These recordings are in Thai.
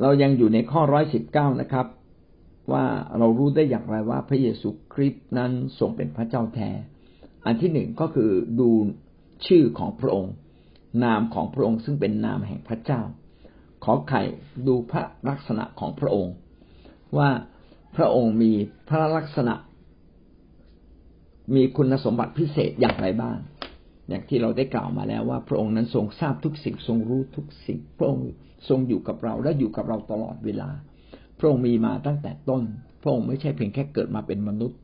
เรายังอยู่ในข้อร้อยสิบเก้านะครับ ว่าเรารู้ได้อย่างไรว่าพระเยซูคริสต์นั้นทรงเป็นพระเจ้าแท้อันที่หนึ่งก็คือดูชื่อของพระองค์ นามของพระองค์ซึ่งเป็นนามแห่งพระเจ้า ขอไข่ดูพระลักษณะของพระองค์ ว่าพระองค์มีพระลักษณะ มีคุณสมบัติพิเศษอย่างไรบ้าง อย่างที่เราได้กล่าวมาแล้วว่า พระองค์นั้นทรงทราบทุกสิ่งทรงรู้ทุกสิ่ง พระองค์ทรงอยู่กับเราและอยู่กับเราตลอดเวลา พระองค์มีมาตั้งแต่ต้น พระองค์ไม่ใช่เพียงแค่เกิดมาเป็นมนุษย์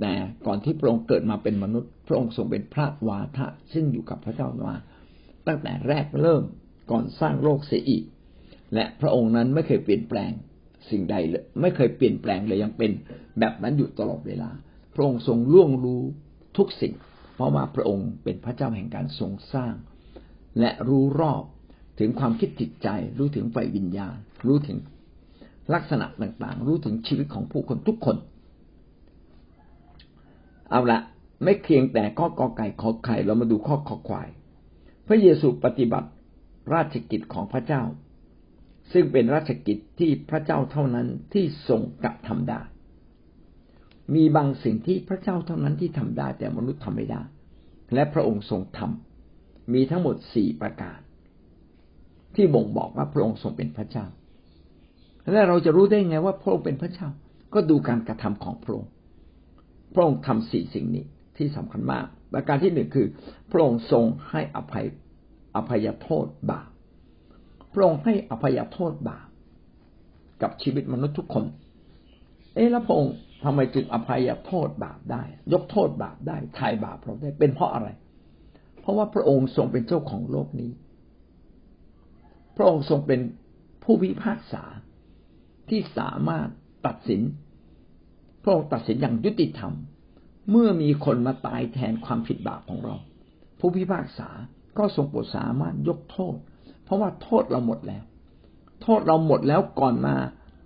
แต่ก่อนที่พระองค์เกิดมาเป็นมนุษย์ พระองค์ทรงเป็นพระวาทะซึ่งอยู่กับพระเจ้ามา ตั้งแต่แรกเริ่มก่อนสร้างโลกเสียอีก และพระองค์นั้นไม่เคยเปลี่ยนแปลงสิ่งใดเลยไม่เคยเปลี่ยนแปลงเลยยังเป็นแบบนั้นอยู่ตลอดเวลา พระองค์ทรงล่วงรู้ทุกสิ่ง ราะว่าพระองค์เป็นพระเจ้าแห่งการทรงสร้าง และรู้รอบถึงความคิดจิตใจ รู้ถึงไฟวิญญาณ รู้ถึงลักษณะต่างๆ รู้ถึงชีวิตของผู้คนทุกคน เอาละไม่เพียงแต่ข้อกอไก่ขอไข่เรามาดูข้อขอควาย พระเยซูปฏิบัติราชกิจของพระเจ้า ซึ่งเป็นราชกิจที่พระเจ้าเท่านั้นที่ทรงกระทำได้ มีบางสิ่งที่พระเจ้าเท่านั้นที่ทำได้ แต่มนุษย์ทำไม่ได้ และพระองค์ทรงทำมีทั้งหมดสี่ประการ ที่บ่งบอกว่าพระองค์ทรงเป็นพระเจ้า และเราจะรู้ได้ไงว่าพระองค์เป็นพระเจ้า ก็ดูการกระทำของพระองค์ พระองค์ทำสี่สิ่งนี้ที่สำคัญมาก ประการที่หนึ่งคือ พระองค์ทรงให้อภัยอภัยโทษบาป พระองค์ให้อภัยโทษบาปกับชีวิตมนุษย์ทุกคน เอ๊ะแล้วพระองค์ ทำไมจึงอภัยโทษบาปได้ ยกโทษบาปได้ทายบาปเราได้เป็นเพราะอะไร เพราะว่าพระองค์ทรงเป็นเจ้าของโลกนี้ พระองค์ทรงเป็นผู้พิพากษาที่สามารถตัดสิน พระองค์ตัดสินอย่างยุติธรรม เมื่อมีคนมาตายแทนความผิดบาปของเรา ผู้พิพากษาก็ทรงโปรดสามารถยกโทษ เพราะว่าโทษเราหมดแล้ว โทษเราหมดแล้วก่อนมา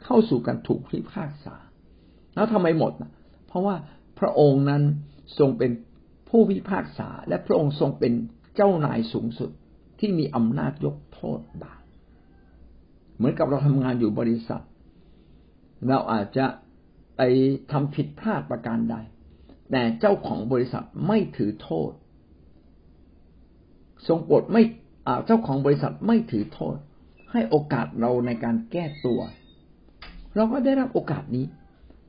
เข้าสู่การถูกพิพากษา แล้วทำไมหมด เพราะว่าพระองค์นั้นทรงเป็นผู้พิพากษา และพระองค์ทรงเป็นเจ้านายสูงสุดที่มีอำนาจยกโทษบาปเหมือนกับเราทำงานอยู่บริษัท เราอาจจะไปทำผิดพลาดประการใด แต่เจ้าของบริษัทไม่ถือโทษ ทรงโปรดไม่เจ้าของบริษัทไม่ถือโทษ ให้โอกาสเราในการแก้ตัว เราก็ได้รับโอกาสนี้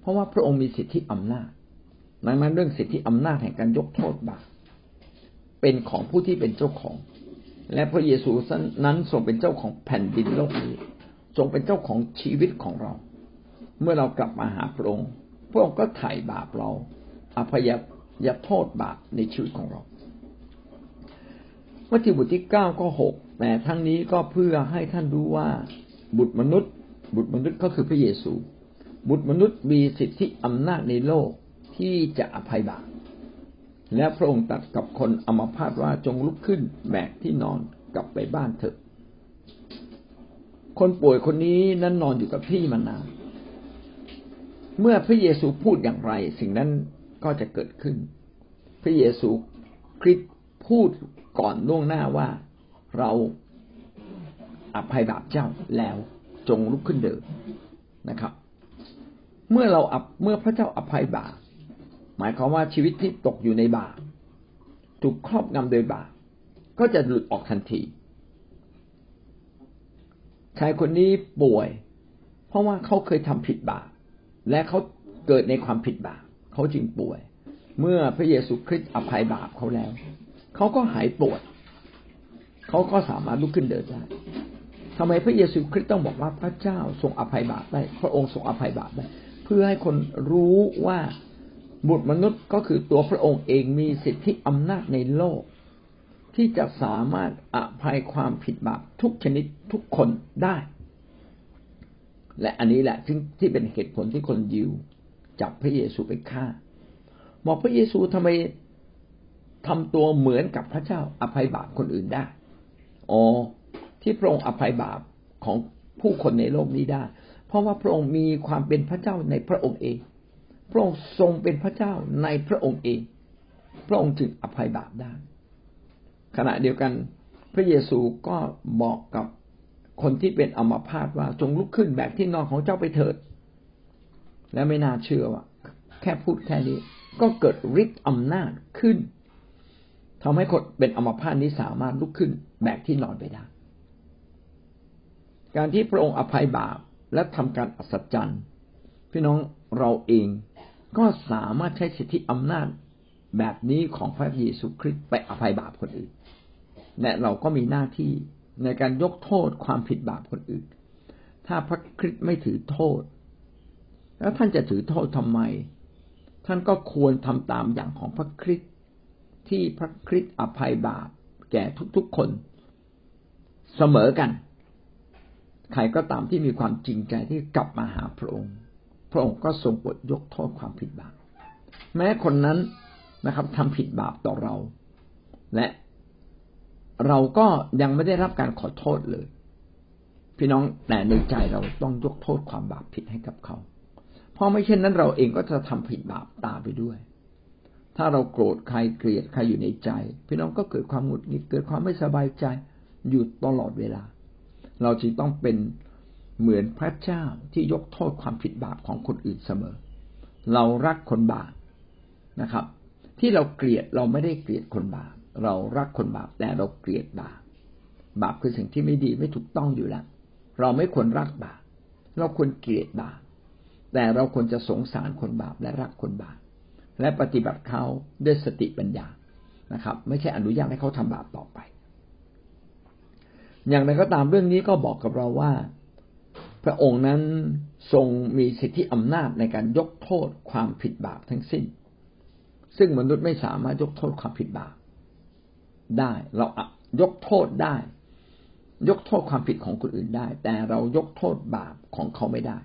เพราะว่าพระองค์มีสิทธิอำนาจดังนั้นเรื่องสิทธิอำนาจแห่งการยกโทษบาปเป็นของผู้ที่เป็นเจ้าของ และพระเยซูนั้นทรงเป็นเจ้าของแผ่นดินโลกนี้ทรงเป็นเจ้าของชีวิตของเรา เมื่อเรากลับมาหาพระองค์พระองค์ก็ไถ่บาปเราอภัยยโทษบาปในชีวิตของเราวัตถิบทที่เก้าก็หกแต่ทั้งนี้ก็เพื่อให้ท่านรู้ว่าบุตรมนุษย์ บุตรมนุษย์ก็คือพระเยซู บุตรมนุษย์มีสิทธิอำนาจในโลกที่จะอภัยบาปและพระองค์ตัดกับคนอมพาตว่าจงลุกขึ้นแบกที่นอนกลับไปบ้านเถอะ คนป่วยคนนี้นั้นนอนอยู่กับที่มานาน เมื่อพระเยซูพูดอย่างไร สิ่งนั้นก็จะเกิดขึ้น พระเยซูคริสต์พูดก่อนล่วงหน้าว่าเราอภัยบาปเจ้าแล้วจงลุกขึ้นเดินนะครับ เมื่อเราอับเมื่อพระเจ้าอภัยบาปหมายความว่าชีวิตที่ตกอยู่ในบาปถูกครอบงำโดยบาปก็จะหลุดออกทันทีชายคนนี้ป่วย เพราะว่าเขาเคยทำผิดบาปและเขาเกิดในความผิดบาปเขาจึงป่วย เมื่อพระเยซูคริสต์อภัยบาปเขาแล้วเขาก็หายปวดเขาก็สามารถลุกขึ้นเดินได้ทำไมพระเยซูคริสต์ต้องบอกว่าพระเจ้าทรงอภัยบาปได้ พระองค์ทรงอภัยบาปได้ เพื่อให้คนรู้ว่าบุตรมนุษย์ก็คือตัวพระองค์เองมีสิทธิอำนาจในโลก ที่จะสามารถอภัยความผิดบาปทุกชนิดทุกคนได้ และอันนี้แหละที่ที่เป็นเหตุผลที่คนยิวจับพระเยซูไปฆ่าบอกพระเยซูทำไมทำตัวเหมือนกับพระเจ้าอภัยบาปคนอื่นได้อ๋อที่พระองค์อภัยบาปของผู้คนในโลกนี้ได้ เพราะว่าพระองค์มีความเป็นพระเจ้าในพระองค์เอง พระองค์ทรงเป็นพระเจ้าในพระองค์เอง พระองค์จึงอภัยบาปได้ ขณะเดียวกันพระเยซูก็บอกกับคนที่เป็นอมพาตว่าจงลุกขึ้นแบกที่นอนของเจ้าไปเถิด และไม่น่าเชื่อว่า แค่พูดแค่นี้ ก็เกิดฤทธิ์อำนาจขึ้นทำให้คนเป็นอมพาตนี้สามารถลุกขึ้นแบกที่นอนไปได้ การที่พระองค์อภัยบาป และทำการอัศจรรย์ พี่น้องเราเองก็สามารถใช้สิทธิอำนาจแบบนี้ของพระเยซูคริสต์ไปอภัยบาปคนอื่น และเราก็มีหน้าที่ในการยกโทษความผิดบาปคนอื่น ถ้าพระคริสต์ไม่ถือโทษ แล้วท่านจะถือโทษทำไม ท่านก็ควรทำตามอย่างของพระคริสต์ที่พระคริสต์อภัยบาปแก่ทุกๆคน เสมอกัน ใครก็ตามที่มีความจริงใจที่กลับมาหาพระองค์ พระองค์ก็ทรงโปลดยกโทษความผิดบาป แม้คนนั้นนะครับทำผิดบาปต่อเรา และเราก็ยังไม่ได้รับการขอโทษเลย พี่น้องแต่ในใจเราต้องยกโทษความบาปผิดให้กับเขา เพราะไม่เช่นนั้นเราเองก็จะทำผิดบาปตามไปด้วย ถ้าเราโกรธใครเกลียดใครอยู่ในใจ พี่น้องก็เกิดความหงุดหงิดเกิดความไม่สบายใจอยู่ตลอดเวลา เราจึงต้องเป็นเหมือนพระเจ้าที่ยกโทษความผิดบาปของคนอื่นเสมอ เรารักคนบาปนะครับ ที่เราเกลียดเราไม่ได้เกลียดคนบาป เรารักคนบาปแต่เราเกลียดบาป บาปคือสิ่งที่ไม่ดีไม่ถูกต้องอยู่แล้ว เราไม่ควรรักบาป เราควรเกลียดบาป แต่เราควรจะสงสารคนบาปและรักคนบาป และปฏิบัติเขาด้วยสติปัญญานะครับ ไม่ใช่อนุญาตให้เขาทำบาปต่อไป อย่างไรก็ตามเรื่องนี้ก็บอกกับเราว่า พระองค์นั้นทรงมีสิทธิอำนาจในการยกโทษความผิดบาปทั้งสิ้น ซึ่งมนุษย์ไม่สามารถยกโทษความผิดบาปได้ เรายกโทษได้ ยกโทษความผิดของคนอื่นได้ แต่เรายกโทษบาปของเขาไม่ได้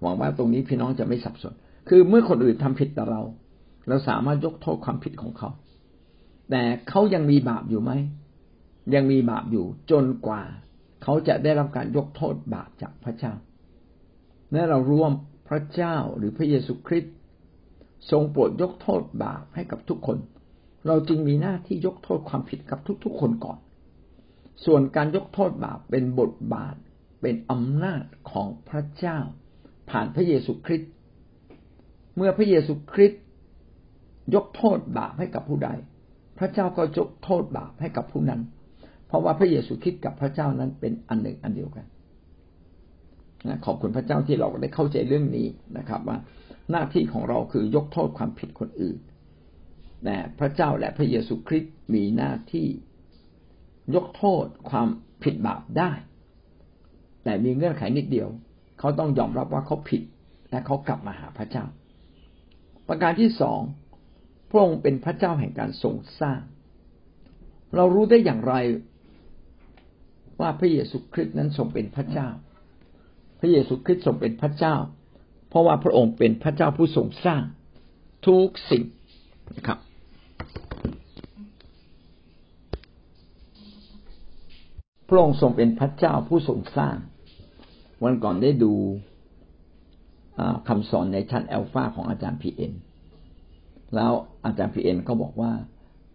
หวังว่าตรงนี้พี่น้องจะไม่สับสน คือเมื่อคนอื่นทำผิดต่อเรา เราสามารถยกโทษความผิดของเขา แต่เขายังมีบาปอยู่ไหมยังมีบาปอยู่จนกว่า เขาจะได้รับการยกโทษบาปจากพระเจ้าและเราร่วมพระเจ้าหรือพระเยซูคริสต์ทรงโปรดยกโทษบาปให้กับทุกคน เราจึงมีหน้าที่ยกโทษความผิดกับทุกๆคนก่อน ส่วนการยกโทษบาปเป็นบทบาทเป็นอำนาจของพระเจ้า ผ่านพระเยซูคริสต์เมื่อพระเยซูคริสต์ยกโทษบาปให้กับผู้ใด พระเจ้าก็ยกโทษบาปให้กับผู้นั้น เพราะว่าพระเยซูคริสต์กับพระเจ้านั้นเป็นอันหนึ่งอันเดียวกันนะขอบคุณพระเจ้าที่เราได้เข้าใจเรื่องนี้นะครับ ว่าหน้าที่ของเราคือยกโทษความผิดคนอื่นแต่พระเจ้าและพระเยซูคริสต์มีหน้าที่ยกโทษความผิดบาปได้ แต่มีเงื่อนไขนิดเดียว เขาต้องยอมรับว่าเขาผิดและเขากลับมาหาพระเจ้า ประการที่สอง พระองค์เป็นพระเจ้าแห่งการทรงสร้าง เรารู้ได้อย่างไรว่าพระเยซูคริสต์นั้นทรงเป็นพระเจ้า พระเยซูคริสต์ทรงเป็นพระเจ้า เพราะว่าพระองค์เป็นพระเจ้าผู้ทรงสร้าง ทุกสิ่งนะครับพระองค์ทรงเป็นพระเจ้าผู้ทรงสร้าง วันก่อนได้ดูคำสอนในชั้นแอลฟาของอาจารย์พีเอ็น แล้วอาจารย์พีเอ็นก็บอกว่า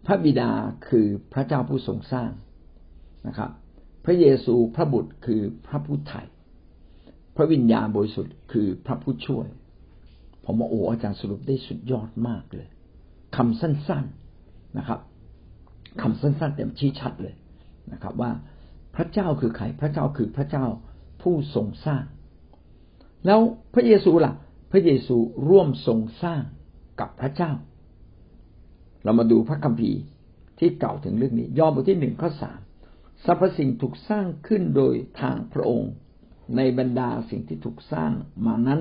พระบิดาคือพระเจ้าผู้ทรงสร้างนะครับ พระเยซูพระบุตรคือพระผู้ไถ่พระวิญญาณบริสุทธิ์คือพระผู้ช่วย ผมว่าโอ้อาจารย์สรุปได้สุดยอดมากเลยคำสั้นๆนะครับคำสั้นๆแต่ชี้ชัดเลยนะครับ ว่าพระเจ้าคือใครพระเจ้าคือพระเจ้าผู้ทรงสร้าง แล้วพระเยซูล่ะ พระเยซูร่วมทรงสร้าง กับพระเจ้า เรามาดูพระคัมภีร์ที่เก่าถึงเรื่องนี้ ยอห์นบทที่หนึ่งข้อสามสรรพสิ่งถูกสร้างขึ้นโดยทางพระองค์ ในบรรดาสิ่งที่ถูกสร้างมานั้น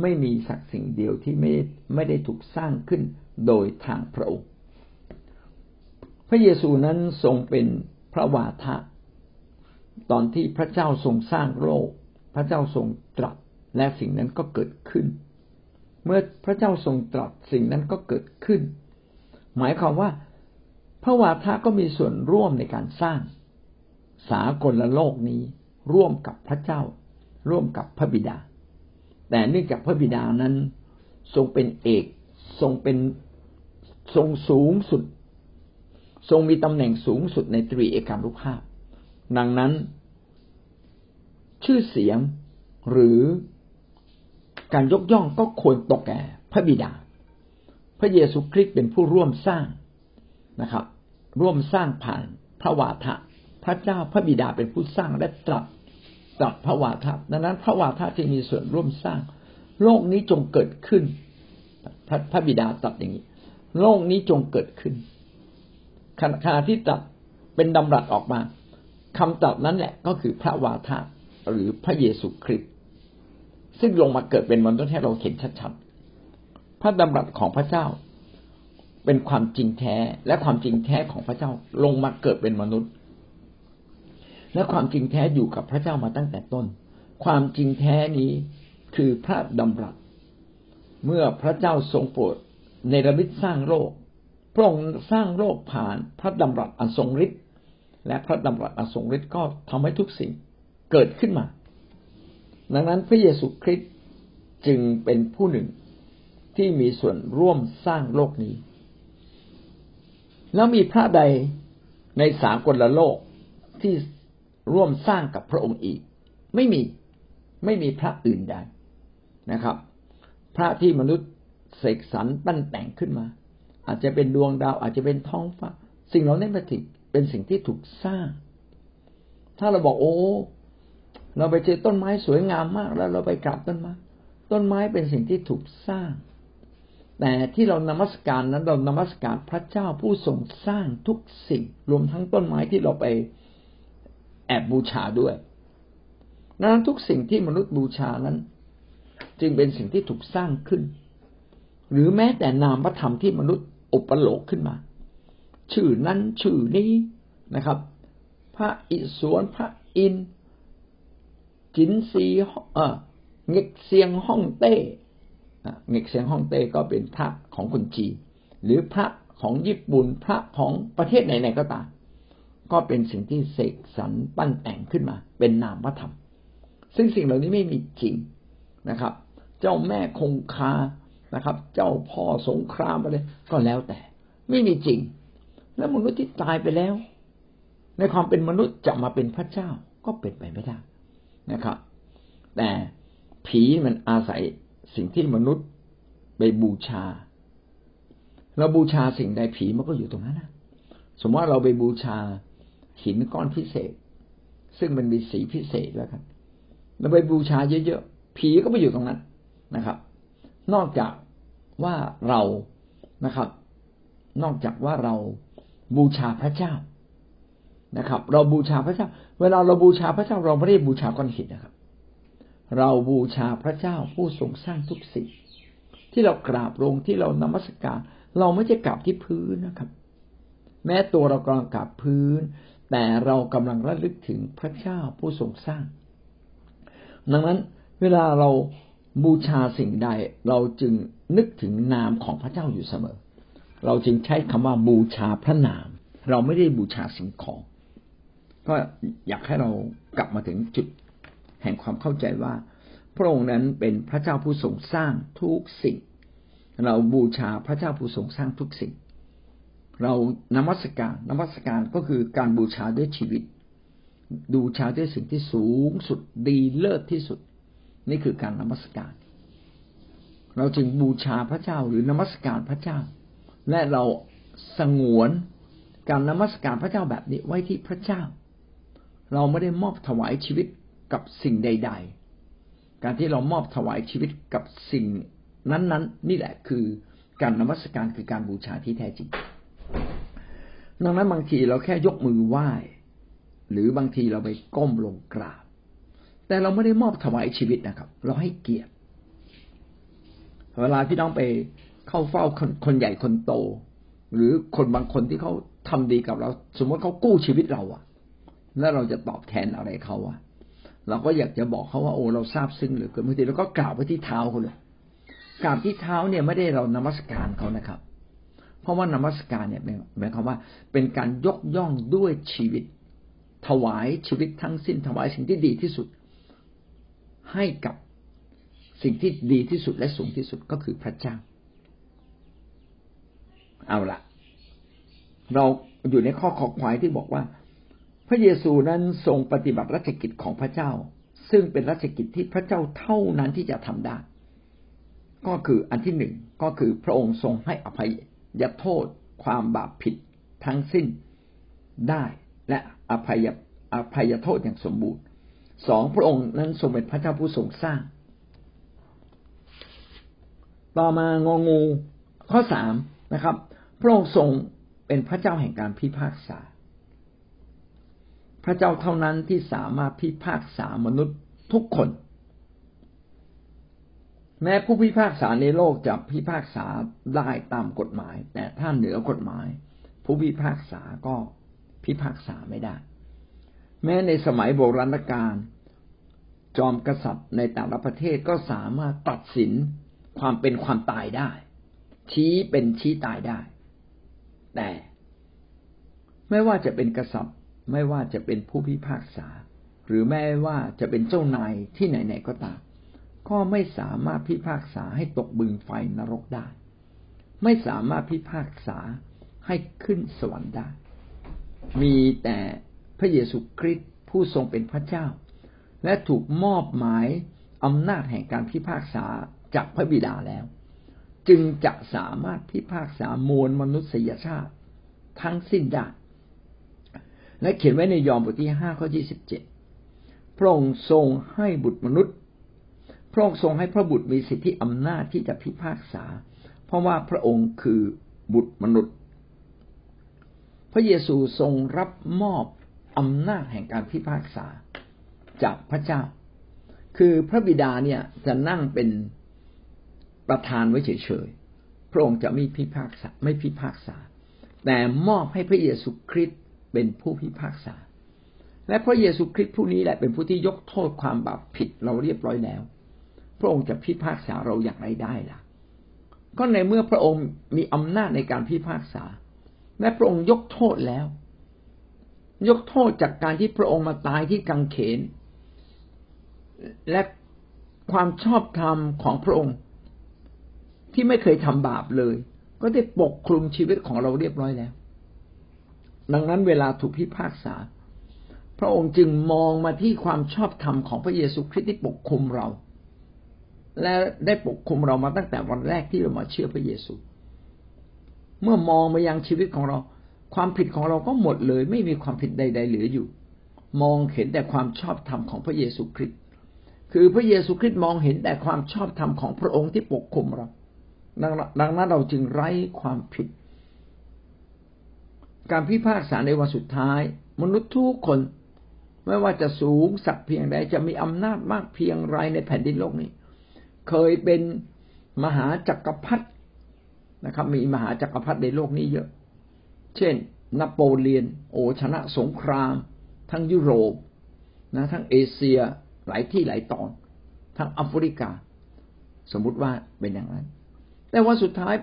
ไม่มีสักสิ่งเดียวที่ไม่ไม่ได้ถูกสร้างขึ้นโดยทางพระองค์ พระเยซูนั้นทรงเป็นพระวาทะ ตอนที่พระเจ้าทรงสร้างโลก พระเจ้าทรงตรัสและสิ่งนั้นก็เกิดขึ้น เมื่อพระเจ้าทรงตรัสสิ่งนั้นก็เกิดขึ้น หมายความว่าพระวาทะก็มีส่วนร่วมในการสร้าง สากลละโลกนี้ร่วมกับพระเจ้า ร่วมกับพระบิดา แต่เนื่องจากพระบิดานั้น ทรงเป็นเอกทรงเป็นทรงสูงสุด ทรงมีตำแหน่งสูงสุดในตรีเอกานุภาพ ดังนั้น ชื่อเสียงหรือ การยกย่องก็ควรตกแก่พระบิดา พระเยซูคริสต์เป็นผู้ร่วมสร้างนะครับ ร่วมสร้างผ่านพระวาทะ พระเจ้าพระบิดาเป็นผู้สร้างและตรัสตรัสพระวาทะดังนั้นพระวาทะที่มีส่วนร่วมสร้าง โลกนี้จงเกิดขึ้น พระพระบิดาตรัสอย่างนี้ โลกนี้จงเกิดขึ้นขณะที่ตรัสเป็นดำรัสออกมาคำตรัสนั้นแหละก็คือพระวาทะหรือพระเยซูคริสต์ ซึ่งลงมาเกิดเป็นมนุษย์ให้เราเห็นชัดๆ พระดำรัสของพระเจ้า เป็นความจริงแท้และความจริงแท้ของพระเจ้าลงมาเกิดเป็นมนุษย์ และความจริงแท้อยู่กับพระเจ้ามาตั้งแต่ต้น ความจริงแท้นี้คือพระดำรัส เมื่อพระเจ้าทรงโปรดในระมิตสร้างโลกพระองค์สร้างโลกผ่านพระดำรัสอันทรงฤทธิ์และพระดำรัสอันทรงฤทธิ์ก็ทำให้ทุกสิ่งเกิดขึ้นมา ดังนั้นพระเยซูคริสต์จึงเป็นผู้หนึ่งที่มีส่วนร่วมสร้างโลกนี้ แล้วมีพระใดในสามกลโลกที่ร่วมสร้างกับพระองค์อีก ไม่มีไม่มีพระอื่นใดนะครับ พระที่มนุษย์เสกสรรปั้นแต่งขึ้นมา อาจจะเป็นดวงดาวอาจจะเป็นท้องฟ้า สิ่งเหล่านี้เป็นสิ่งที่ถูกสร้าง ถ้าเราบอกโอ้ เราไปเจอต้นไม้สวยงามมากแล้วเราไปกราบต้นไม้ ต้นไม้เป็นสิ่งที่ถูกสร้าง แต่ที่เรานมัสการนั้นเรานมัสการพระเจ้าผู้ทรงสร้างทุกสิ่ง รวมทั้งต้นไม้ที่เราไปแอบบูชาด้วยนั้นทุกสิ่งที่มนุษย์บูชานั้น จึงเป็นสิ่งที่ถูกสร้างขึ้น หรือแม้แต่นามธรรมที่มนุษย์อุปโลกขึ้นมา ชื่อนั้นชื่อนี้นะครับ พระอิศวรพระอิน จินซีเออเงกเซียงฮ่องเต้เงกเซียงฮ่องเต้ก็เป็นพระของคนจีน หรือพระของญี่ปุ่นพระของประเทศไหนๆก็ตามก็เป็นสิ่งที่เสกสรรปั้นแต่งขึ้นมา เป็นนามธรรม ซึ่งสิ่งเหล่านี้ไม่มีจริงนะครับ เจ้าแม่คงคานะครับ เจ้าพ่อสงครามอะไรก็แล้วแต่ ไม่มีจริง แล้วมนุษย์ที่ตายไปแล้ว ในความเป็นมนุษย์จะมาเป็นพระเจ้าก็เป็นไปไม่ได้ นะครับ แต่ผีมันอาศัยสิ่งที่มนุษย์ไปบูชา เราบูชาสิ่งใดผีมันก็อยู่ตรงนั้นนะสมมติว่าเราไปบูชาหินก้อนพิเศษ ซึ่งมันมีสีพิเศษแล้วครับเราไปบูชาเยอะๆผีก็ไปอยู่ตรงนั้นนะครับ นอกจากว่าเรานะครับ นอกจากว่าเราบูชาพระเจ้า นะครับ เราบูชาพระเจ้า เวลาเราบูชาพระเจ้าเราไม่ได้บูชาก้อนหินนะครับ เราบูชาพระเจ้าผู้ทรงสร้างทุกสิ่ง ที่เรากราบลงที่เรานมัสการ เราไม่ใช่กราบที่พื้นนะครับ แม้ตัวเรากำลังกราบพื้น แต่เรากำลังระลึกถึงพระเจ้าผู้ทรงสร้าง ดังนั้นเวลาเราบูชาสิ่งใดเราจึงนึกถึงนามของพระเจ้าอยู่เสมอ เราจึงใช้คำว่าบูชาพระนาม เราไม่ได้บูชาสิ่งของ ก็อยากให้เรากลับมาถึงจุดแห่งความเข้าใจว่า พระองค์นั้นเป็นพระเจ้าผู้ทรงสร้างทุกสิ่ง เราบูชาพระเจ้าผู้ทรงสร้างทุกสิ่ง เรานมัสการนมัสการก็คือการบูชาด้วยชีวิต ดูชาด้วยสิ่งที่สูงสุดดีเลิศที่สุด นี่คือการนมัสการ เราจึงบูชาพระเจ้าหรือนมัสการพระเจ้า และเราสงวนการนมัสการพระเจ้าแบบนี้ไว้ที่พระเจ้า เราไม่ได้มอบถวายชีวิตกับสิ่งใด ๆ การที่เรามอบถวายชีวิตกับสิ่งนั้นๆนี่แหละคือการนมัสการคือการบูชาที่แท้จริง ดังนั้นบางทีเราแค่ยกมือไหว้ หรือบางทีเราไปก้มลงกราบ แต่เราไม่ได้มอบถวายชีวิตนะครับ เราให้เกียรติ เวลาพี่น้องไปเข้าเฝ้าคนคนใหญ่คนโต หรือคนบางคนที่เขาทำดีกับเรา สมมติเขากู้ชีวิตเราอะ แล้วเราจะตอบแทนอะไรเขาอะเราก็อยากจะบอกเขาว่าโอ้เราทราบซึ้งเหลือเกินบางทีเราก็กราบไปที่เท้าเขาเลยกราบที่เท้าเนี่ยไม่ได้เรานมัสการเขานะครับ เพราะว่านมัสการเนี่ยหมายความว่า เป็นการยกย่องด้วยชีวิต ถวายชีวิตทั้งสิ้นถวายสิ่งที่ดีที่สุด ให้กับสิ่งที่ดีที่สุดและสูงที่สุดก็คือพระเจ้า เอาละเราอยู่ในข้อขอควายที่บอกว่า พระเยซูนั้นทรงปฏิบัติราชกิจของพระเจ้า ซึ่งเป็นราชกิจที่พระเจ้าเท่านั้นที่จะทำได้ ก็คืออันที่หนึ่งก็คือพระองค์ทรงให้อภัยยโทษ ความบาปผิดทั้งสิ้นได้และอภัยอภัยโทษอย่างสมบูรณ์สองพระองค์นั้นทรงเป็นพระเจ้าผู้ทรงสร้าง ต่อมางองูข้อสามนะครับ พระองค์ทรงเป็นพระเจ้าแห่งการพิพากษา ระเจ้าเท่านั้นที่สามารถพิพากษามนุษย์ทุกคน แม้ผู้พิพากษาในโลกจะพิพากษาได้ตามกฎหมาย แต่ถ้าเหนือกฎหมาย ผู้พิพากษาก็พิพากษาไม่ได้ แม้ในสมัยโบราณกาลจอมกษัตริย์ในแต่ละประเทศก็สามารถตัดสินความเป็นความตายได้ ชี้เป็นชี้ตายได้ แต่ ไม่ว่าจะเป็นกษัตริย์ ไม่ว่าจะเป็นผู้พิพากษา หรือแม้ว่าจะเป็นเจ้านายที่ไหนๆก็ตามก็ไม่สามารถพิพากษาให้ตกบึงไฟนรกได้ ไม่สามารถพิพากษาให้ขึ้นสวรรค์ได้ มีแต่พระเยซูคริสต์ผู้ทรงเป็นพระเจ้า และถูกมอบหมายอำนาจแห่งการพิพากษาจากพระบิดาแล้ว จึงจะสามารถพิพากษามวลมนุษยชาติทั้งสิ้นได้ และเขียนไว้ในยอห์นบทที่ห้าข้อยี่สิบเจ็ดพระองค์ทรงให้บุตรมนุษย์ พระองค์ทรงให้พระบุตรมีสิทธิอำนาจที่จะพิพากษา เพราะว่าพระองค์คือบุตรมนุษย์ พระเยซูทรงรับมอบอำนาจแห่งการพิพากษาจากพระเจ้า คือพระบิดาเนี่ยจะนั่งเป็นประทานไว้เฉยๆ พระองค์จะไม่พิพากษาไม่พิพากษา แต่มอบให้พระเยซูคริสต์ เป็นผู้พิพากษา และพระเยซูคริสต์ผู้นี้แหละเป็นผู้ที่ยกโทษความบาปผิดเราเรียบร้อยแล้ว พระองค์จะพิพากษาเราอย่างไรได้ล่ะ ก็ในเมื่อพระองค์มีอำนาจในการพิพากษา และพระองค์ยกโทษแล้ว ยกโทษจากการที่พระองค์มาตายที่กังเขน และความชอบธรรมของพระองค์ ที่ไม่เคยทำบาปเลย ก็ได้ปกคลุมชีวิตของเราเรียบร้อยแล้ว ดังนั้นเวลาถูกพิพากษา พระองค์จึงมองมาที่ความชอบธรรมของพระเยซูคริสต์ที่ปกคุมเรา และได้ปกคุมเรามาตั้งแต่วันแรกที่เรามาเชื่อพระเยซู เมื่อมองมายังชีวิตของเรา ความผิดของเราก็หมดเลย ไม่มีความผิดใด ๆ เหลืออยู่ มองเห็นแต่ความชอบธรรมของพระเยซูคริสต์คือพระเยซูคริสต์มองเห็นแต่ความชอบธรรมของพระองค์ที่ปกคุมเราดังนั้นเราจึงไร้ความผิด การพิพากษาในวันสุดท้าย มนุษย์ทุกคนไม่ว่าจะสูงสักเพียงใดจะมีอำนาจมากเพียงไรในแผ่นดินโลกนี้ เคยเป็นมหาจักรพรรดินะครับ มีมหาจักรพรรดิในโลกนี้เยอะ เช่น นโปเลียน โอชนะสงคราม ทั้งยุโรปนะทั้งเอเชียหลายที่หลายตอน ทั้งแอฟริกา สมมุติว่าเป็นอย่างนั้น แต่วันสุดท้าย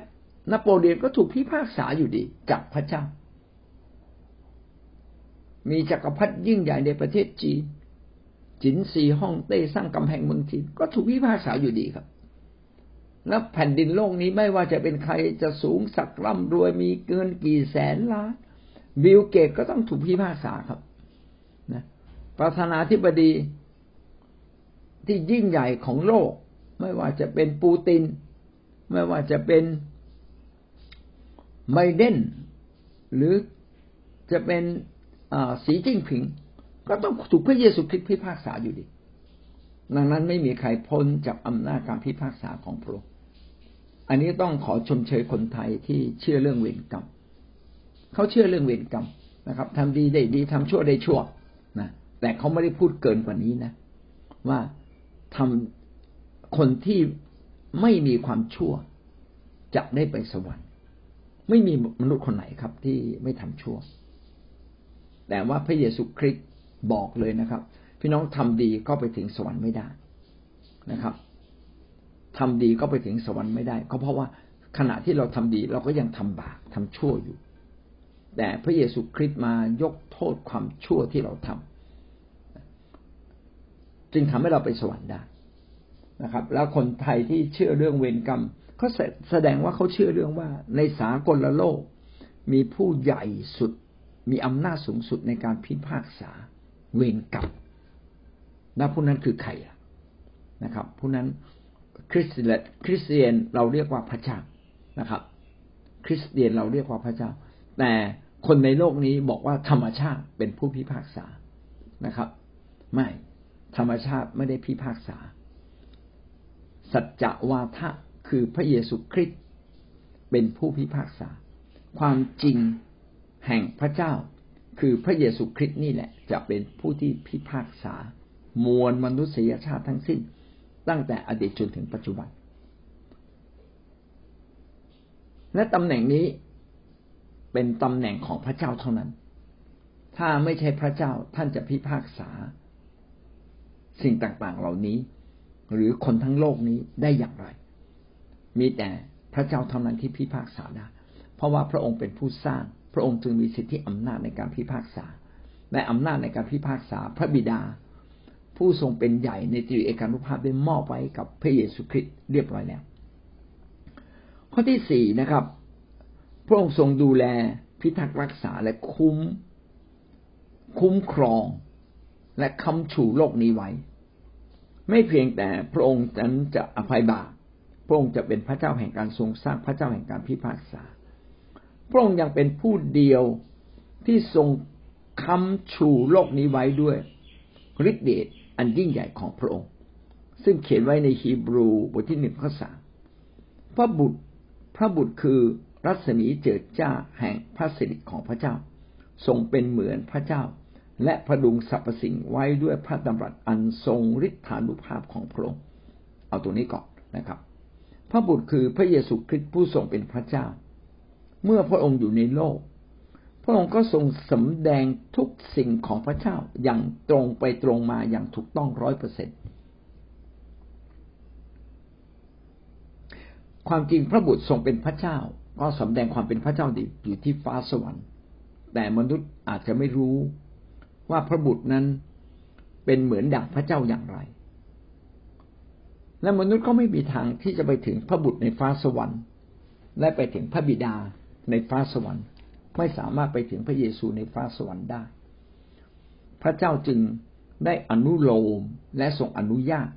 นโปเลียนก็ถูกพิพากษาอยู่ดีจากพระเจ้า มีจักรพรรดิยิ่งใหญ่ในประเทศจีนจิ๋นซีฮ่องเต้สร้างกำแพงเมืองจีนก็ถูกพิพากษาอยู่ดีครับ แล้วแผ่นดินโลกนี้ไม่ว่าจะเป็นใครจะสูงสักร่ำรวยมีเกินกี่แสนล้าน Bill Gates ก็ต้องถูกพิพากษาครับนะประธานาธิบดีที่ยิ่งใหญ่ของโลก ไม่ว่าจะเป็นปูติน ไม่ว่าจะเป็นไบเดนหรือจะเป็น สีจิ้งผิง ก็ต้องถูกพระเยซูคริสต์พิพากษาอยู่ดี ดังนั้นไม่มีใครพ้นจากอำนาจการพิพากษาของพระองค์อันนี้ต้องขอชมเชยคนไทยที่เชื่อเรื่องเวรกรรมเขาเชื่อเรื่องเวรกรรมนะครับทำดีได้ดีทำชั่วได้ชั่วนะแต่เขาไม่ได้พูดเกินกว่านี้นะ ว่าทำคนที่ไม่มีความชั่วจะได้ไปสวรรค์ ไม่มีมนุษย์คนไหนครับที่ไม่ทำชั่ว แต่ว่าพระเยซูคริสต์บอกเลยนะครับ พี่น้องทำดีก็ไปถึงสวรรค์ไม่ได้นะครับทำดีก็ไปถึงสวรรค์ไม่ได้ ก็เพราะว่าขณะที่เราทำดีเราก็ยังทำบาปทำชั่วอยู่ แต่พระเยซูคริสต์มายกโทษความชั่วที่เราทำจึงทำให้เราไปสวรรค์ได้นะครับ แล้วคนไทยที่เชื่อเรื่องเวรกรรมเขาแสดงว่าเขาเชื่อเรื่องว่าในสากลโลกมีผู้ใหญ่สุด มีอำนาจสูงสุดในการพิพากษาเวรกรรมและผู้นั้นคือใครนะครับ ผู้นั้นคริสเตียนคริสเตียนเราเรียกว่าพระเจ้านะครับ คริสเตียนเราเรียกว่าพระเจ้า แต่คนในโลกนี้บอกว่าธรรมชาติเป็นผู้พิพากษานะครับ ไม่ธรรมชาติไม่ได้พิพากษา สัจจวาทะคือพระเยซูคริสต์เป็นผู้พิพากษา ความจริง แห่งพระเจ้า คือพระเยซูคริสต์นี่แหละ จะเป็นผู้ที่พิพากษามวลมนุษยชาติทั้งสิ้น ตั้งแต่อดีตจนถึงปัจจุบัน และตำแหน่งนี้เป็นตำแหน่งของพระเจ้าเท่านั้น ถ้าไม่ใช่พระเจ้าท่านจะพิพากษา สิ่งต่างๆเหล่านี้ หรือคนทั้งโลกนี้ได้อย่างไร มีแต่พระเจ้าเท่านั้นที่พิพากษาได้ เพราะว่าพระองค์เป็นผู้สร้าง ระองค์จึงมีสิทธิอำนาจในการพิพากษา และอำนาจในการพิพากษาพระบิดา ผู้ทรงเป็นใหญ่ในตรีเอกานุภาพได้มอบไว้กับพระเยซูคริสต์เรียบร้อยแล้ว ข้อที่สี่นะครับ พระองค์ทรงดูแลพิทักษ์รักษาและคุ้ม คุ้มครอง และคำชูโลกนี้ไว้ ไม่เพียงแต่พระองค์นั้นจะอภัยบาปพระองค์จะเป็นพระเจ้าแห่งการทรงสร้างพระเจ้าแห่งการพิพากษา พระองค์ยังเป็นผู้เดียวที่ทรงคำชูโลกนี้ไว้ด้วยฤทธิเดชอันยิ่งใหญ่ของพระองค์ ซึ่งเขียนไว้ในฮีบรูบทที่หนึ่งข้อสามพระบุตรพระบุตรคือรัศมีเจิดจ้าแห่งพระสิริของพระเจ้า ทรงเป็นเหมือนพระเจ้า และพดุงสรรพสิ่งไว้ด้วยพระดำรัสอันทรงฤทธานุภาพของพระองค์ เอาตัวนี้ก่อนนะครับ พระบุตรคือพระเยซูคริสต์ผู้ทรงเป็นพระเจ้า เมื่อพระองค์อยู่ในโลก พระองค์ก็ทรงสำแดงทุกสิ่งของพระเจ้าอย่างตรงไปตรงมาอย่างถูกต้องร้อยเปอร์เซ็นความจริงพระบุตรทรงเป็นพระเจ้า ก็สำแดงความเป็นพระเจ้าดีอยู่ที่ฟ้าสวรรค์ แต่มนุษย์อาจจะไม่รู้ว่าพระบุตรนั้นเป็นเหมือนดั่งพระเจ้าอย่างไร และมนุษย์ก็ไม่มีทางที่จะไปถึงพระบุตรในฟ้าสวรรค์ และไปถึงพระบิดา ในฟ้าสวรรค์ ไม่สามารถไปถึงพระเยซูในฟ้าสวรรค์ได้ พระเจ้าจึงได้อนุโลมและทรงอนุญาต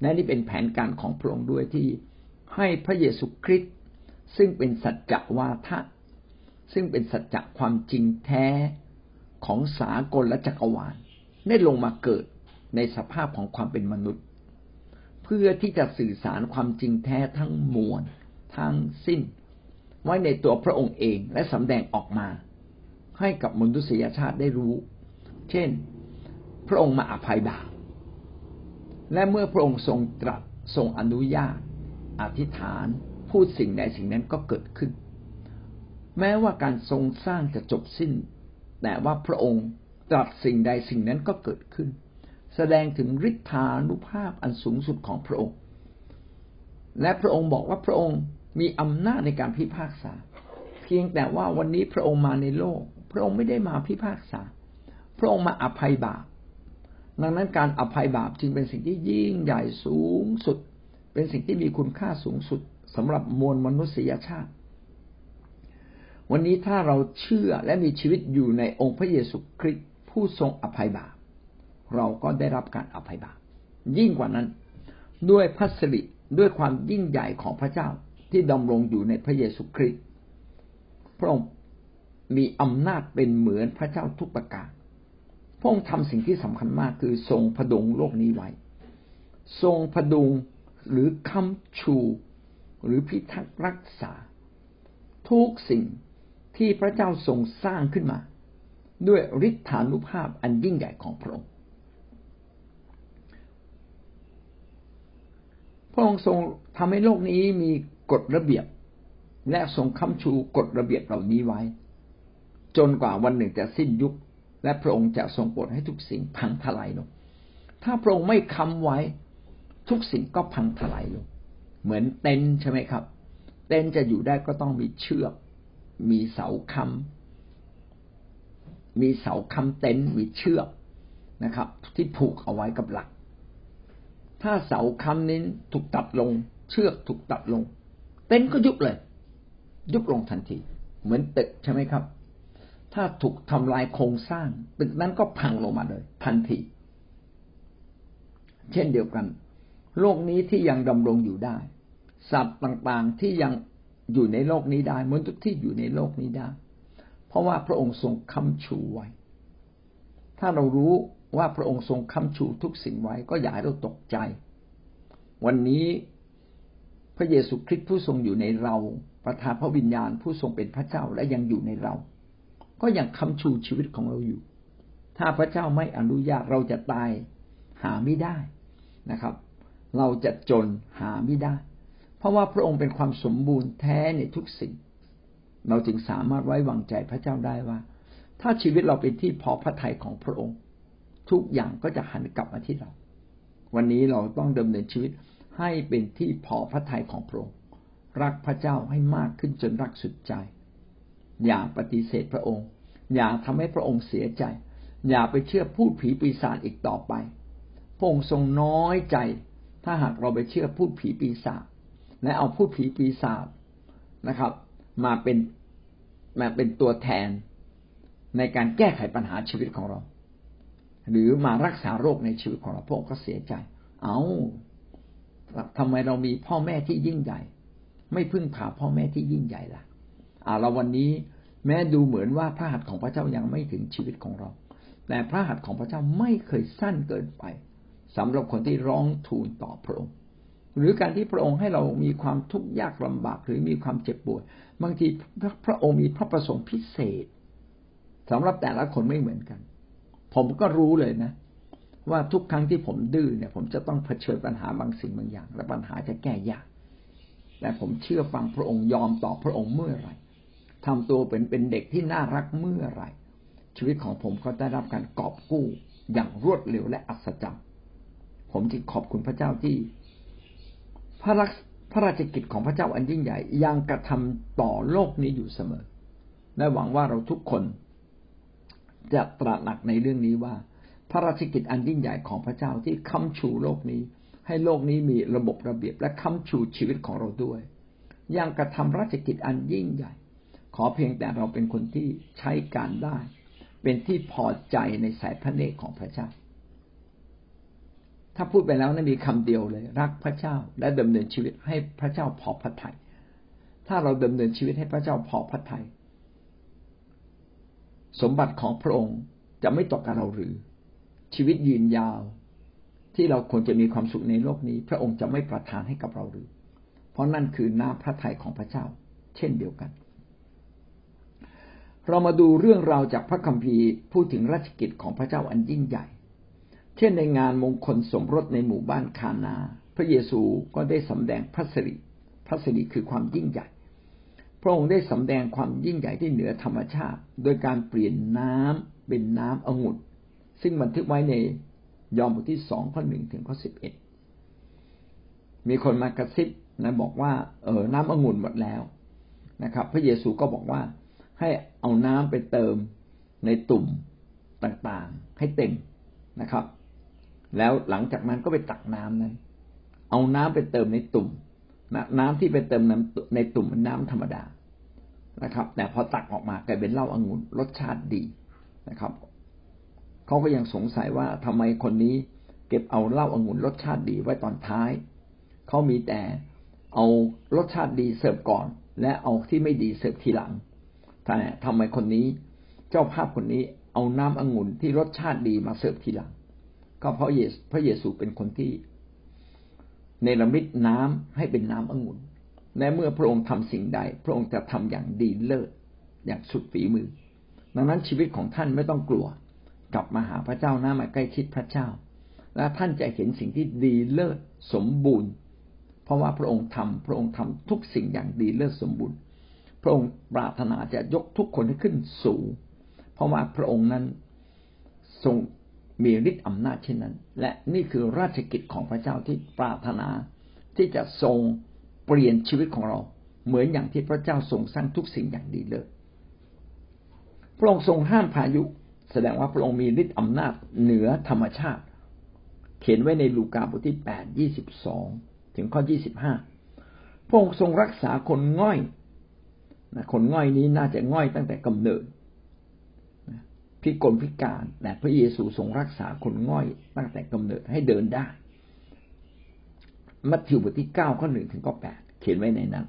และนี่เป็นแผนการของพระองค์ด้วยที่ให้พระเยซูคริสต์ซึ่งเป็นสัจจวาทะ ซึ่งเป็นสัจจะความจริงแท้ของสากลและจักรวาลได้ลงมาเกิดในสภาพของความเป็นมนุษย์ เพื่อที่จะสื่อสารความจริงแท้ทั้งมวลทั้งสิ้น ไว้ในตัวพระองค์เองและสำแดงออกมา ให้กับมนุษยชาติได้รู้ เช่น พระองค์มาอภัยบาปและเมื่อพระองค์ทรงตรัสทรงอนุญาต อธิษฐาน พูดสิ่งใดสิ่งนั้นก็เกิดขึ้น แม้ว่าการทรงสร้างจะจบสิ้น แต่ว่าพระองค์ตรัสสิ่งใดสิ่งนั้นก็เกิดขึ้น แสดงถึงฤทธานุภาพอันสูงสุดของพระองค์ และพระองค์บอกว่าพระองค์ มีอำนาจในการพิพากษา เพียงแต่ว่าวันนี้พระองค์มาในโลก พระองค์ไม่ได้มาพิพากษา พระองค์มาอภัยบาป ดังนั้นการอภัยบาปจึงเป็นสิ่งที่ยิ่งใหญ่สูงสุด เป็นสิ่งที่มีคุณค่าสูงสุดสำหรับมวลมนุษยชาติ วันนี้ถ้าเราเชื่อและมีชีวิตอยู่ในองค์พระเยซูคริสต์ผู้ทรงอภัยบาป เราก็ได้รับการอภัยบาป ยิ่งกว่านั้น ด้วยพระสิริด้วยความยิ่งใหญ่ของพระเจ้า ที่ดำรงอยู่ในพระเยซูคริสต์พระองค์มีอำนาจเป็นเหมือนพระเจ้าทุกประการพระองค์ทำสิ่งที่สำคัญมากคือทรงพดุงโลกนี้ไว้ ทรงพดุงหรือคำชู หรือพิทักษ์รักษา ทุกสิ่งที่พระเจ้าทรงสร้างขึ้นมา ด้วยฤทธานุภาพอันยิ่งใหญ่ของพระองค์พระองค์ทรงทำให้โลกนี้มี กฎระเบียบ และทรงค้ำชูกฎระเบียบเหล่านี้ไว้ จนกว่าวันหนึ่งจะสิ้นยุค และพระองค์จะทรงโปรดให้ทุกสิ่งพังทลายลง ถ้าพระองค์ไม่ค้ำไว้ ทุกสิ่งก็พังทลายลง เหมือนเต็นใช่ไหมครับ เต็นจะอยู่ได้ก็ต้องมีเชือก มีเสาค้ำมีเสาค้ำเต็นมีเชือกนะครับ ที่ผูกเอาไว้กับหลัก ถ้าเสาค้ำนี้ถูกตัดลง เชือกถูกตัดลง เต็นก็ยุบเลย ยุบลงทันที เหมือนตึกใช่ไหมครับ ถ้าถูกทำลายโครงสร้าง ตึกนั้นก็พังลงมาเลย ทันที เช่นเดียวกัน โลกนี้ที่ยังดำรงอยู่ได้สัตว์ต่างๆที่ยังอยู่ในโลกนี้ได้มนุษย์ที่อยู่ในโลกนี้ได้ เพราะว่าพระองค์ทรงค้ำชูไว้ ถ้าเรารู้ว่าพระองค์ทรงค้ำชูทุกสิ่งไว้ ก็อย่าให้เราตกใจ วันนี้ พระเยซูคริสต์ผู้ทรงอยู่ในเรา ประทานพระวิญญาณผู้ทรงเป็นพระเจ้าและยังอยู่ในเรา ก็ยังคำชูชีวิตของเราอยู่ ถ้าพระเจ้าไม่อนุญาตเราจะตายหาไม่ได้นะครับ เราจะจนหาไม่ได้ เพราะว่าพระองค์เป็นความสมบูรณ์แท้ในทุกสิ่ง เราจึงสามารถไว้วางใจพระเจ้าได้ว่า ถ้าชีวิตเราเป็นที่พอพระทัยของพระองค์ ทุกอย่างก็จะหันกลับมาที่เรา วันนี้เราต้องดำเนินชีวิต ให้เป็นที่พอพระทัยของพระองค์รักพระเจ้าให้มากขึ้นจนรักสุดใจ อย่าปฏิเสธพระองค์ อย่าทำให้พระองค์เสียใจ อย่าไปเชื่อพูดผีปีศาจอีกต่อไป พระองค์ทรงน้อยใจ ถ้าหากเราไปเชื่อพูดผีปีศาจและเอาพูดผีปีศาจนะครับ มาเป็นมาเป็นตัวแทนในการแก้ไขปัญหาชีวิตของเรา หรือมารักษาโรคในชีวิตของเราพระองค์ก็เสียใจ เอา ทำไมเรามีพ่อแม่ที่ยิ่งใหญ่ ไม่พึ่งพาพ่อแม่ที่ยิ่งใหญ่ล่ะ อ่าเราวันนี้แม้ดูเหมือนว่าพระหัตถ์ของพระเจ้ายังไม่ถึงชีวิตของเรา แต่พระหัตถ์ของพระเจ้าไม่เคยสั้นเกินไปสำหรับคนที่ร้องทูลต่อพระองค์ หรือการที่พระองค์ให้เรามีความทุกข์ยากลำบากหรือมีความเจ็บปวดบางทีพระองค์มีพระประสงค์พิเศษสำหรับแต่ละคนไม่เหมือนกัน ผมก็รู้เลยนะ ว่าทุกครั้งที่ผมดื้อเนี่ย ผมจะต้องเผชิญปัญหาบางสิ่งบางอย่าง และปัญหาจะแก้ยาก แต่ผมเชื่อฟังพระองค์ยอมต่อพระองค์เมื่อไหร่ทำตัวเป็นเป็นเด็กที่น่ารักเมื่อไหร่ ชีวิตของผมก็ได้รับการกอบกู้อย่างรวดเร็วและอัศจรรย์ผมจึงขอบคุณพระเจ้าที่ พระรักพระราชกิจของพระเจ้าอันยิ่งใหญ่ยังกระทำต่อโลกนี้อยู่เสมอ และหวังว่าเราทุกคนจะตระหนักในเรื่องนี้ว่า พระราชกิจอันยิ่งใหญ่ของพระเจ้าที่ค้ำชูโลกนี้ ให้โลกนี้มีระบบระเบียบและค้ำชูชีวิตของเราด้วย ยังกระทำราชกิจอันยิ่งใหญ่ ขอเพียงแต่เราเป็นคนที่ใช้การได้ เป็นที่พอใจในสายพระเนตรของพระเจ้า ถ้าพูดไปแล้วนะมีคำเดียวเลย รักพระเจ้าและดำเนินชีวิตให้พระเจ้าพอพระทยัยถ้าเราดำเนินชีวิตให้พระเจ้าพอพระทยัยสมบัติของพระองค์จะไม่ตกกับเราหรือ ชีวิตยืนยาว ที่เราควรจะมีความสุขในโลกนี้ พระองค์จะไม่ประทานให้กับเราหรือ เพราะนั่นคือน้ำพระทัยของพระเจ้า เช่นเดียวกัน เรามาดูเรื่องราวจากพระคัมภีร์พูดถึงราชกิจของพระเจ้าอันยิ่งใหญ่ เช่นในงานมงคลสมรสในหมู่บ้านคานา พระเยซูก็ได้สำแดงพระสิริพระสิริคือความยิ่งใหญ่พระองค์ได้สำแดงความยิ่งใหญ่ที่เหนือธรรมชาติ โดยการเปลี่ยนน้ำเป็นน้ำองุ่น ซึ่งบันทึกไว้ในยอห์นบทที่สองข้อหนึ่งถึงข้อสิบเอ็ดมีคนมากระซิบนะบอกว่า เออน้ำองุ่นหมดแล้วนะครับ พระเยซูก็บอกว่าให้เอาน้ำไปเติมในตุ่มต่างๆ ให้เต็มนะครับ แล้วหลังจากนั้นก็ไปตักน้ำนั้น เอาน้ำไปเติมในตุ่มน้ำที่ไปเติมในตุ่มนน้ำธรรมดานะครับ แต่พอตักออกมากลายเป็นเหล้าอางุ่นรสชาติดีนะครับ เขาก็ยังสงสัยว่าทำไมคนนี้เก็บเอาเหล้าอางุ่นรสชาติดีไว้ตอนท้าย เขามีแต่เอารสชาติดีเสิร์ฟก่อน และเอาที่ไม่ดีเสิร์ฟทีหลัง แต่ทำไมคนนี้ เจ้าภาพคนนี้เอาน้ำองุ่นที่รสชาติดีมาเสิร์ฟทีหลัง ก็เพราะเยสพระเยซูเป็นคนที่เนรมิตน้ำให้เป็นน้ำองุ่น และเมื่อพระองค์ทำสิ่งใด พระองค์จะทำอย่างดีเลิศอย่างสุดฝีมือ ดังนั้นชีวิตของท่านไม่ต้องกลัว กลับมาหาพระเจ้านะมาใกล้ชิดพระเจ้า และท่านจะเห็นสิ่งที่ดีเลิศสมบูรณ์ เพราะว่าพระองค์ทำพระองค์ทำทุกสิ่งอย่างดีเลิศสมบูรณ์ พระองค์ปรารถนาจะยกทุกคนให้ขึ้นสูง เพราะว่าพระองค์นั้นทรงมีฤทธิ์อำนาจเช่นนั้น และนี่คือราชกิจของพระเจ้าที่ปรารถนาที่จะทรงเปลี่ยนชีวิตของเรา เหมือนอย่างที่พระเจ้าทรงสร้างทุกสิ่งอย่างดีเลิศพระองค์ทรงห้ามพายุ แสดงว่าพระองค์มีฤทธิ์อำนาจเหนือธรรมชาติ เขียนไว้ในลูกาบทที่แปดยี่สิบสองถึงข้อยี่สิบห้าพระองค์ทรงรักษาคนง่อยคนง่อยนี้น่าจะง่อยตั้งแต่กำเนิดพิกลพิการแต่พระเยซูทรงรักษาคนง่อยตั้งแต่กำเนิดให้เดินได้ มัทธิวบทที่เก้าข้อหนึ่งถึงข้อแปดเขียนไว้ในนั้น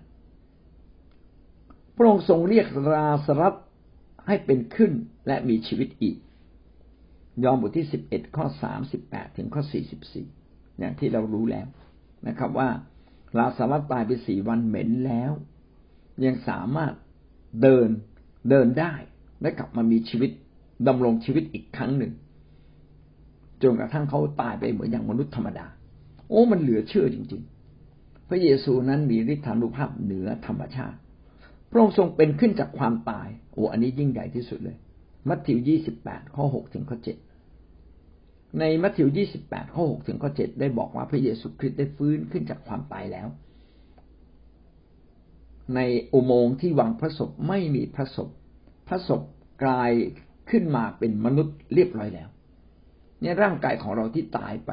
พระองค์ทรงเรียกราสรัต ให้เป็นขึ้นและมีชีวิตอีก ยอห์นบทที่สิบเอ็ดข้อสามสิบแปดถึงข้อสี่สิบสี่อย่างที่เรารู้แล้วนะครับ ว่าลาสารัสตายไปสี่วันเหม็นแล้ว ยังสามารถเดินเดินได้และกลับมามีชีวิตดำรงชีวิตอีกครั้งหนึ่งจนกระทั่งเขาตายไปเหมือนอย่างมนุษย์ธรรมดา โอ้ มันเหลือเชื่อจริง ๆ พระเยซูนั้นมีฤทธานุภาพเหนือธรรมชาติ พระองค์ทรงเป็นขึ้นจากความตายโอ้อันนี้ยิ่งใหญ่ที่สุดเลย มัทธิวยี่สิบแปดข้อหกถึงข้อเจ็ดในมัทธิวยี่สิบแปดข้อหกถึงข้อเจ็ดได้บอกว่าพระเยซูคริสต์ได้ฟื้นขึ้นจากความตายแล้ว ในอุโมงค์ที่วางพระศพไม่มีพระศพพระศพกลายขึ้นมาเป็นมนุษย์เรียบร้อยแล้วเนี่ยร่างกายของเราที่ตายไป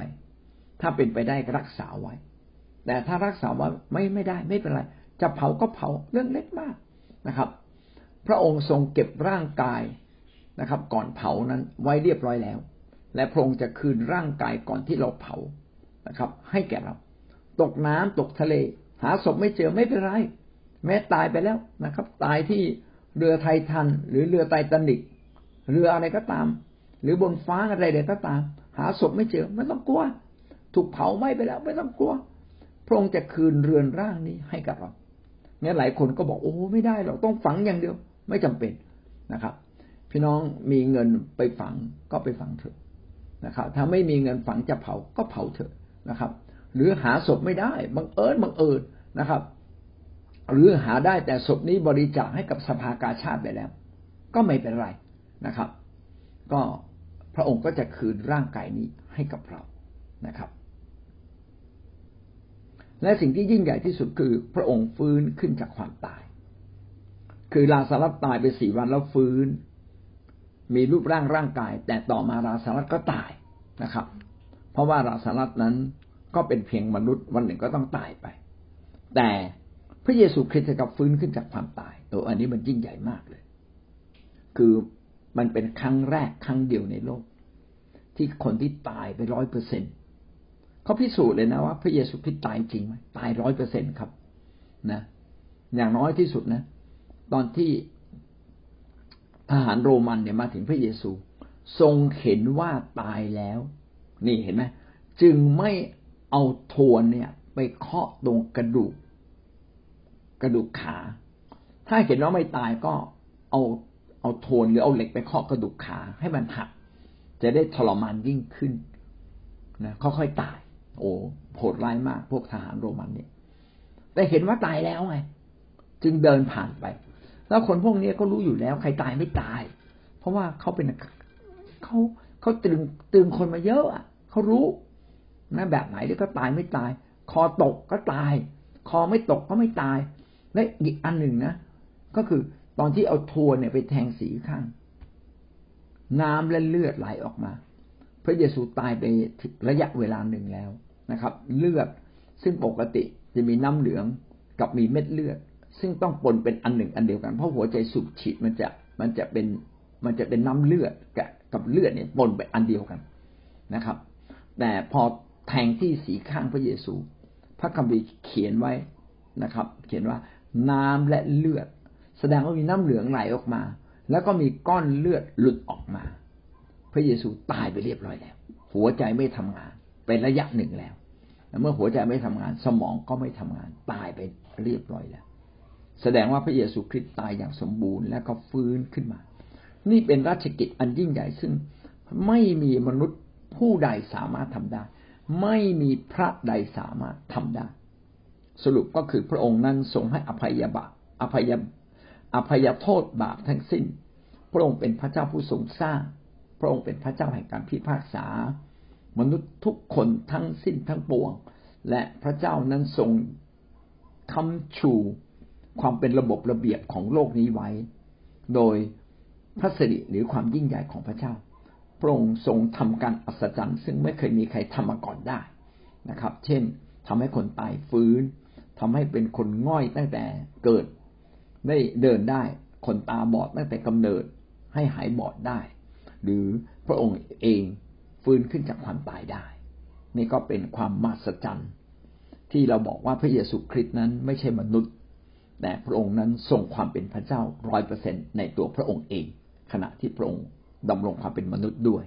ถ้าเป็นไปได้รักษาไว้ แต่ถ้ารักษาไว้ไม่ไม่ได้ไม่เป็นไร จะเผาก็เผาเรื่องเล็กมาก นะครับ พระองค์ทรงเก็บร่างกายนะครับ ก่อนเผานั้นไว้เรียบร้อยแล้ว และพระองค์จะคืนร่างกายก่อนที่เราเผานะครับ ให้แก่เรา ตกน้ำตกทะเล หาศพไม่เจอไม่เป็นไร แม้ตายไปแล้วนะครับ ตายที่เรือไททัน หรือเรือไททานิกเรืออะไรก็ตาม หรือบนฟ้าอะไรใดก็ตาม หาศพไม่เจอไม่ต้องกลัว ถูกเผาไหม้ไปแล้วไม่ต้องกลัว พระองค์จะคืนเรือนร่างนี้ให้กับเรา เนี่ยหลายคนก็บอกโอ้ไม่ได้เราต้องฝังอย่างเดียว ไม่จำเป็นนะครับ พี่น้องมีเงินไปฝังก็ไปฝังเถอะนะครับ ถ้าไม่มีเงินฝังจะเผาก็เผาเถอะนะครับ หรือหาศพไม่ได้บังเอิญบังเอิญนะครับ หรือหาได้แต่ศพนี้บริจาคให้กับสภากาชาติไปแล้ว ก็ไม่เป็นไรนะครับ ก็พระองค์ก็จะคืนร่างกายนี้ให้กับเรานะครับ และสิ่งที่ยิ่งใหญ่ที่สุดคือพระองค์ฟื้นขึ้นจากความตาย คือลาสารัตตายไปสี่วันแล้วฟื้น มีรูปร่างร่างกาย แต่ต่อมาลาสารัตก็ตายนะครับ เพราะว่าลาสารัตนั้นก็เป็นเพียงมนุษย์วันหนึ่งก็ต้องตายไป แต่พระเยซูคริสต์กับฟื้นขึ้นจากความตายโอ้อันนี้มันยิ่งใหญ่มากเลย คือมันเป็นครั้งแรกครั้งเดียวในโลก ที่คนที่ตายไปร้อยเปอร์เซ็นต์ เขาพิสูจน์เลยนะว่าพระเยซูคริสต์ตายจริงไหมตายร้อยเปอร์เซ็นครับนะ อย่างน้อยที่สุดนะ ตอนที่ทหารโรมันเนี่ยมาถึงพระเยซู ทรงเห็นว่าตายแล้ว นี่เห็นไหมจึงไม่เอาทวนเนี่ย ไปเคาะตรงกระดูก กระดูกขา ถ้าเห็นว่าไม่ตายก็เอาเอาโทนหรือเอาเหล็กไปเคาะกระดูกขาให้มันหัก จะได้ทรมานยิ่งขึ้นนะค่อยๆตาย โอ้โหดร้ายมาก พวกทหารโรมันเนี่ย แต่เห็นว่าตายแล้วไง จึงเดินผ่านไป แล้วคนพวกนี้ก็รู้อยู่แล้ว ใครตายไม่ตาย เพราะว่าเขาเป็นเขาเขาตึงตึงคนมาเยอะอะเขารู้นะแบบไหนที่ก็ตายไม่ตาย คอตกก็ตาย คอไม่ตกก็ไม่ตาย และอีกอันหนึ่งนะ ก็คือตอนที่เอาทัวนเนี่ยไปแทงสีข้าง น้ำและเลือดไหลออกมา พระเยซูตายไประยะเวลาหนึ่งแล้ว นะครับ เลือดซึ่งปกติจะมีน้ำเหลืองกับมีเม็ดเลือด ซึ่งต้องปนเป็นอันหนึ่งอันเดียวกันเพราะหัวใจสูบฉีดมันจะมันจะเป็นมันจะเป็นน้ำเลือดกับกับเลือดเนี่ยปนไปอันเดียวกันนะครับ แต่พอแทงที่สีข้างพระเยซู พระคัมภีร์เขียนไว้นะครับ เขียนว่าน้ำและเลือด แสดงว่ามีน้ำเหลืองไหลออกมา แล้วก็มีก้อนเลือดหลุดออกมา พระเยซูตายไปเรียบร้อยแล้ว หัวใจไม่ทำงาน เป็นระยะหนึ่งแล้วเมื่อหัวใจไม่ทำงาน สมองก็ไม่ทำงาน ตายไปเรียบร้อยแล้ว แสดงว่าพระเยซูคริสต์ตายอย่างสมบูรณ์แล้วก็ฟื้นขึ้นมา นี่เป็นราชกิจอันยิ่งใหญ่ซึ่งไม่มีมนุษย์ผู้ใดสามารถทำได้ ไม่มีพระใดสามารถทำได้ สรุปก็คือพระองค์นั้นทรงให้อภัยบาปอภัยอภัยโทษบาปทั้งสิ้น พระองค์เป็นพระเจ้าผู้ทรงสร้าง พระองค์เป็นพระเจ้าแห่งการพิพากษา มนุษย์ทุกคนทั้งสิ้นทั้งปวง และพระเจ้านั้นทรงคำชูความเป็นระบบระเบียบของโลกนี้ไว้ โดยพระสิริหรือความยิ่งใหญ่ของพระเจ้า พระองค์ทรงทำการอัศจรรย์ ซึ่งไม่เคยมีใครทำมาก่อนได้นะครับ เช่นทำให้คนตายฟื้นทำให้เป็นคนง่อยตั้งแต่เกิด ได้เดินได้ คนตาบอดตั้งแต่กำเนิด ให้หายบอดได้ หรือพระองค์เอง ฟื้นขึ้นจากความตายได้ นี่ก็เป็นความมหัศจรรย์ที่เราบอกว่าพระเยซูคริสต์นั้นไม่ใช่มนุษย์ แต่พระองค์นั้นทรงความเป็นพระเจ้าร้อยเปอร์เซ็นในตัวพระองค์เอง ขณะที่พระองค์ดำรงความเป็นมนุษย์ด้วย